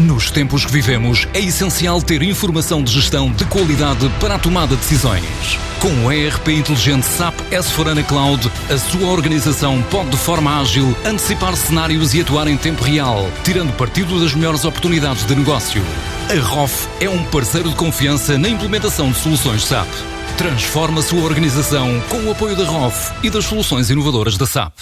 Nos tempos que vivemos, é essencial ter informação de gestão de qualidade para a tomada de decisões. Com o ERP inteligente SAP S4HANA Cloud, a sua organização pode de forma ágil antecipar cenários e atuar em tempo real, tirando partido das melhores oportunidades de negócio. A ROF é um parceiro de confiança na implementação de soluções SAP. Transforma a sua organização com o apoio da ROF e das soluções inovadoras da SAP.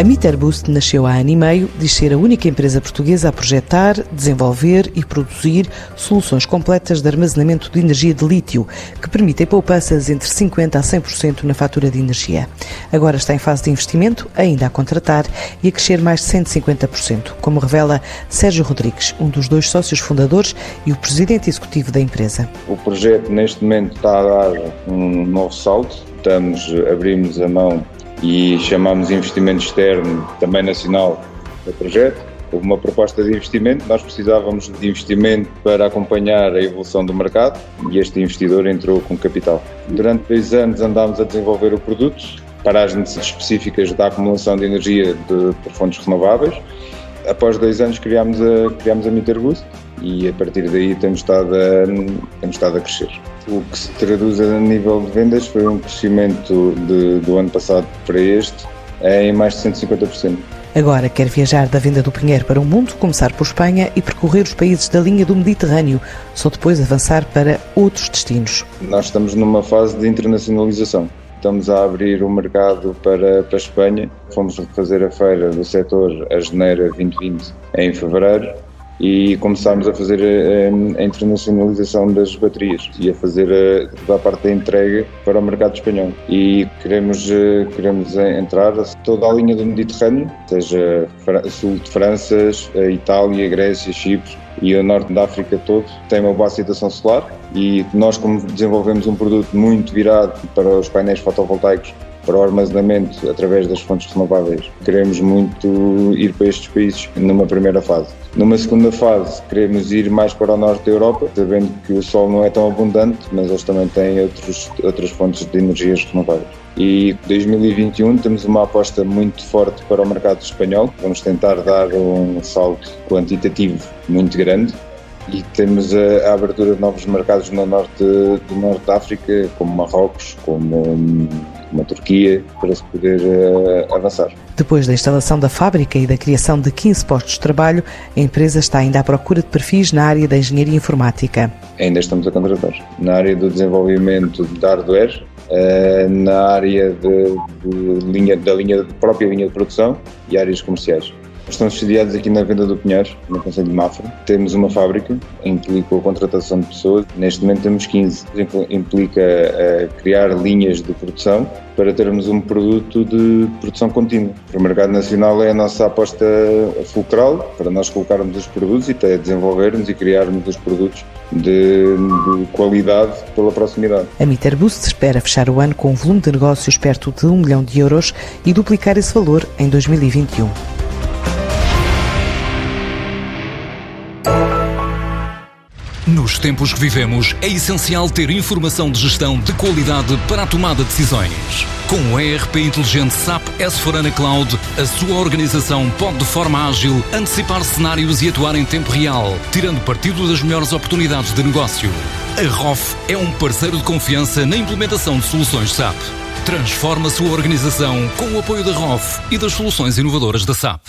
A Meterboost nasceu há ano e meio, diz ser a única empresa portuguesa a projetar, desenvolver e produzir soluções completas de armazenamento de energia de lítio, que permitem poupanças entre 50% a 100% na fatura de energia. Agora está em fase de investimento, ainda a contratar e a crescer mais de 150%, como revela Sérgio Rodrigues, um dos dois sócios fundadores e o presidente executivo da empresa. O projeto neste momento está a dar um novo salto. Estamos, abrimos a mão e chamámos investimento externo, também nacional, do projeto. Houve uma proposta de investimento, nós precisávamos de investimento para acompanhar a evolução do mercado e este investidor entrou com capital. Durante dois anos andámos a desenvolver o produto para as necessidades específicas da acumulação de energia de, por fontes renováveis. Após dois anos criámos a, criámos a Meterboost e a partir daí temos estado a, temos estado a crescer. O que se traduz a nível de vendas foi um crescimento de, do ano passado para este em mais de 150%. Agora quer viajar da venda do Pinheiro para o mundo, começar por Espanha e percorrer os países da linha do Mediterrâneo, só depois avançar para outros destinos. Nós estamos numa fase de internacionalização. Estamos a abrir o mercado para, para a Espanha. Fomos fazer a feira do setor a Janeiro 2020 em fevereiro e começámos a fazer a, a, internacionalização das baterias e a fazer a, toda a parte da entrega para o mercado espanhol. E queremos, eh, queremos entrar toda a linha do Mediterrâneo, seja sul de França, Itália, Grécia, Chipre e o norte da África todo, tem uma boa aceitação solar e nós como desenvolvemos um produto muito virado para os painéis fotovoltaicos para o armazenamento através das fontes renováveis. Queremos muito ir para estes países numa primeira fase. Numa segunda fase, queremos ir mais para o norte da Europa, sabendo que o sol não é tão abundante, mas eles também têm outros, outras fontes de energias renováveis. E 2021 temos uma aposta muito forte para o mercado espanhol. Vamos tentar dar um salto quantitativo muito grande e temos a, a, abertura de novos mercados no norte do norte da África, como Marrocos, como, como a Turquia, para se poder uh, avançar. Depois da instalação da fábrica e da criação de 15 postos de trabalho, a empresa está ainda à procura de perfis na área da engenharia informática. Ainda estamos a contratar. Na área do desenvolvimento de hardware, uh, na área de, de linha, da linha, própria linha de produção e áreas comerciais. Estamos sediados aqui na Venda do Pinheiro, no Conselho de Mafra. Temos uma fábrica, implica a contratação de pessoas. Neste momento temos 15. Implica criar linhas de produção para termos um produto de produção contínua. O mercado nacional é a nossa aposta fulcral para nós colocarmos os produtos e até desenvolvermos e criarmos os produtos de, de qualidade pela proximidade. A Meterboost espera fechar o ano com um volume de negócios perto de 1 milhão de euros e duplicar esse valor em 2021. Nos tempos que vivemos, é essencial ter informação de gestão de qualidade para a tomada de decisões. Com o ERP inteligente SAP S4HANA Cloud, a sua organização pode de forma ágil antecipar cenários e atuar em tempo real, tirando partido das melhores oportunidades de negócio. A ROF é um parceiro de confiança na implementação de soluções SAP. Transforma a sua organização com o apoio da ROF e das soluções inovadoras da SAP.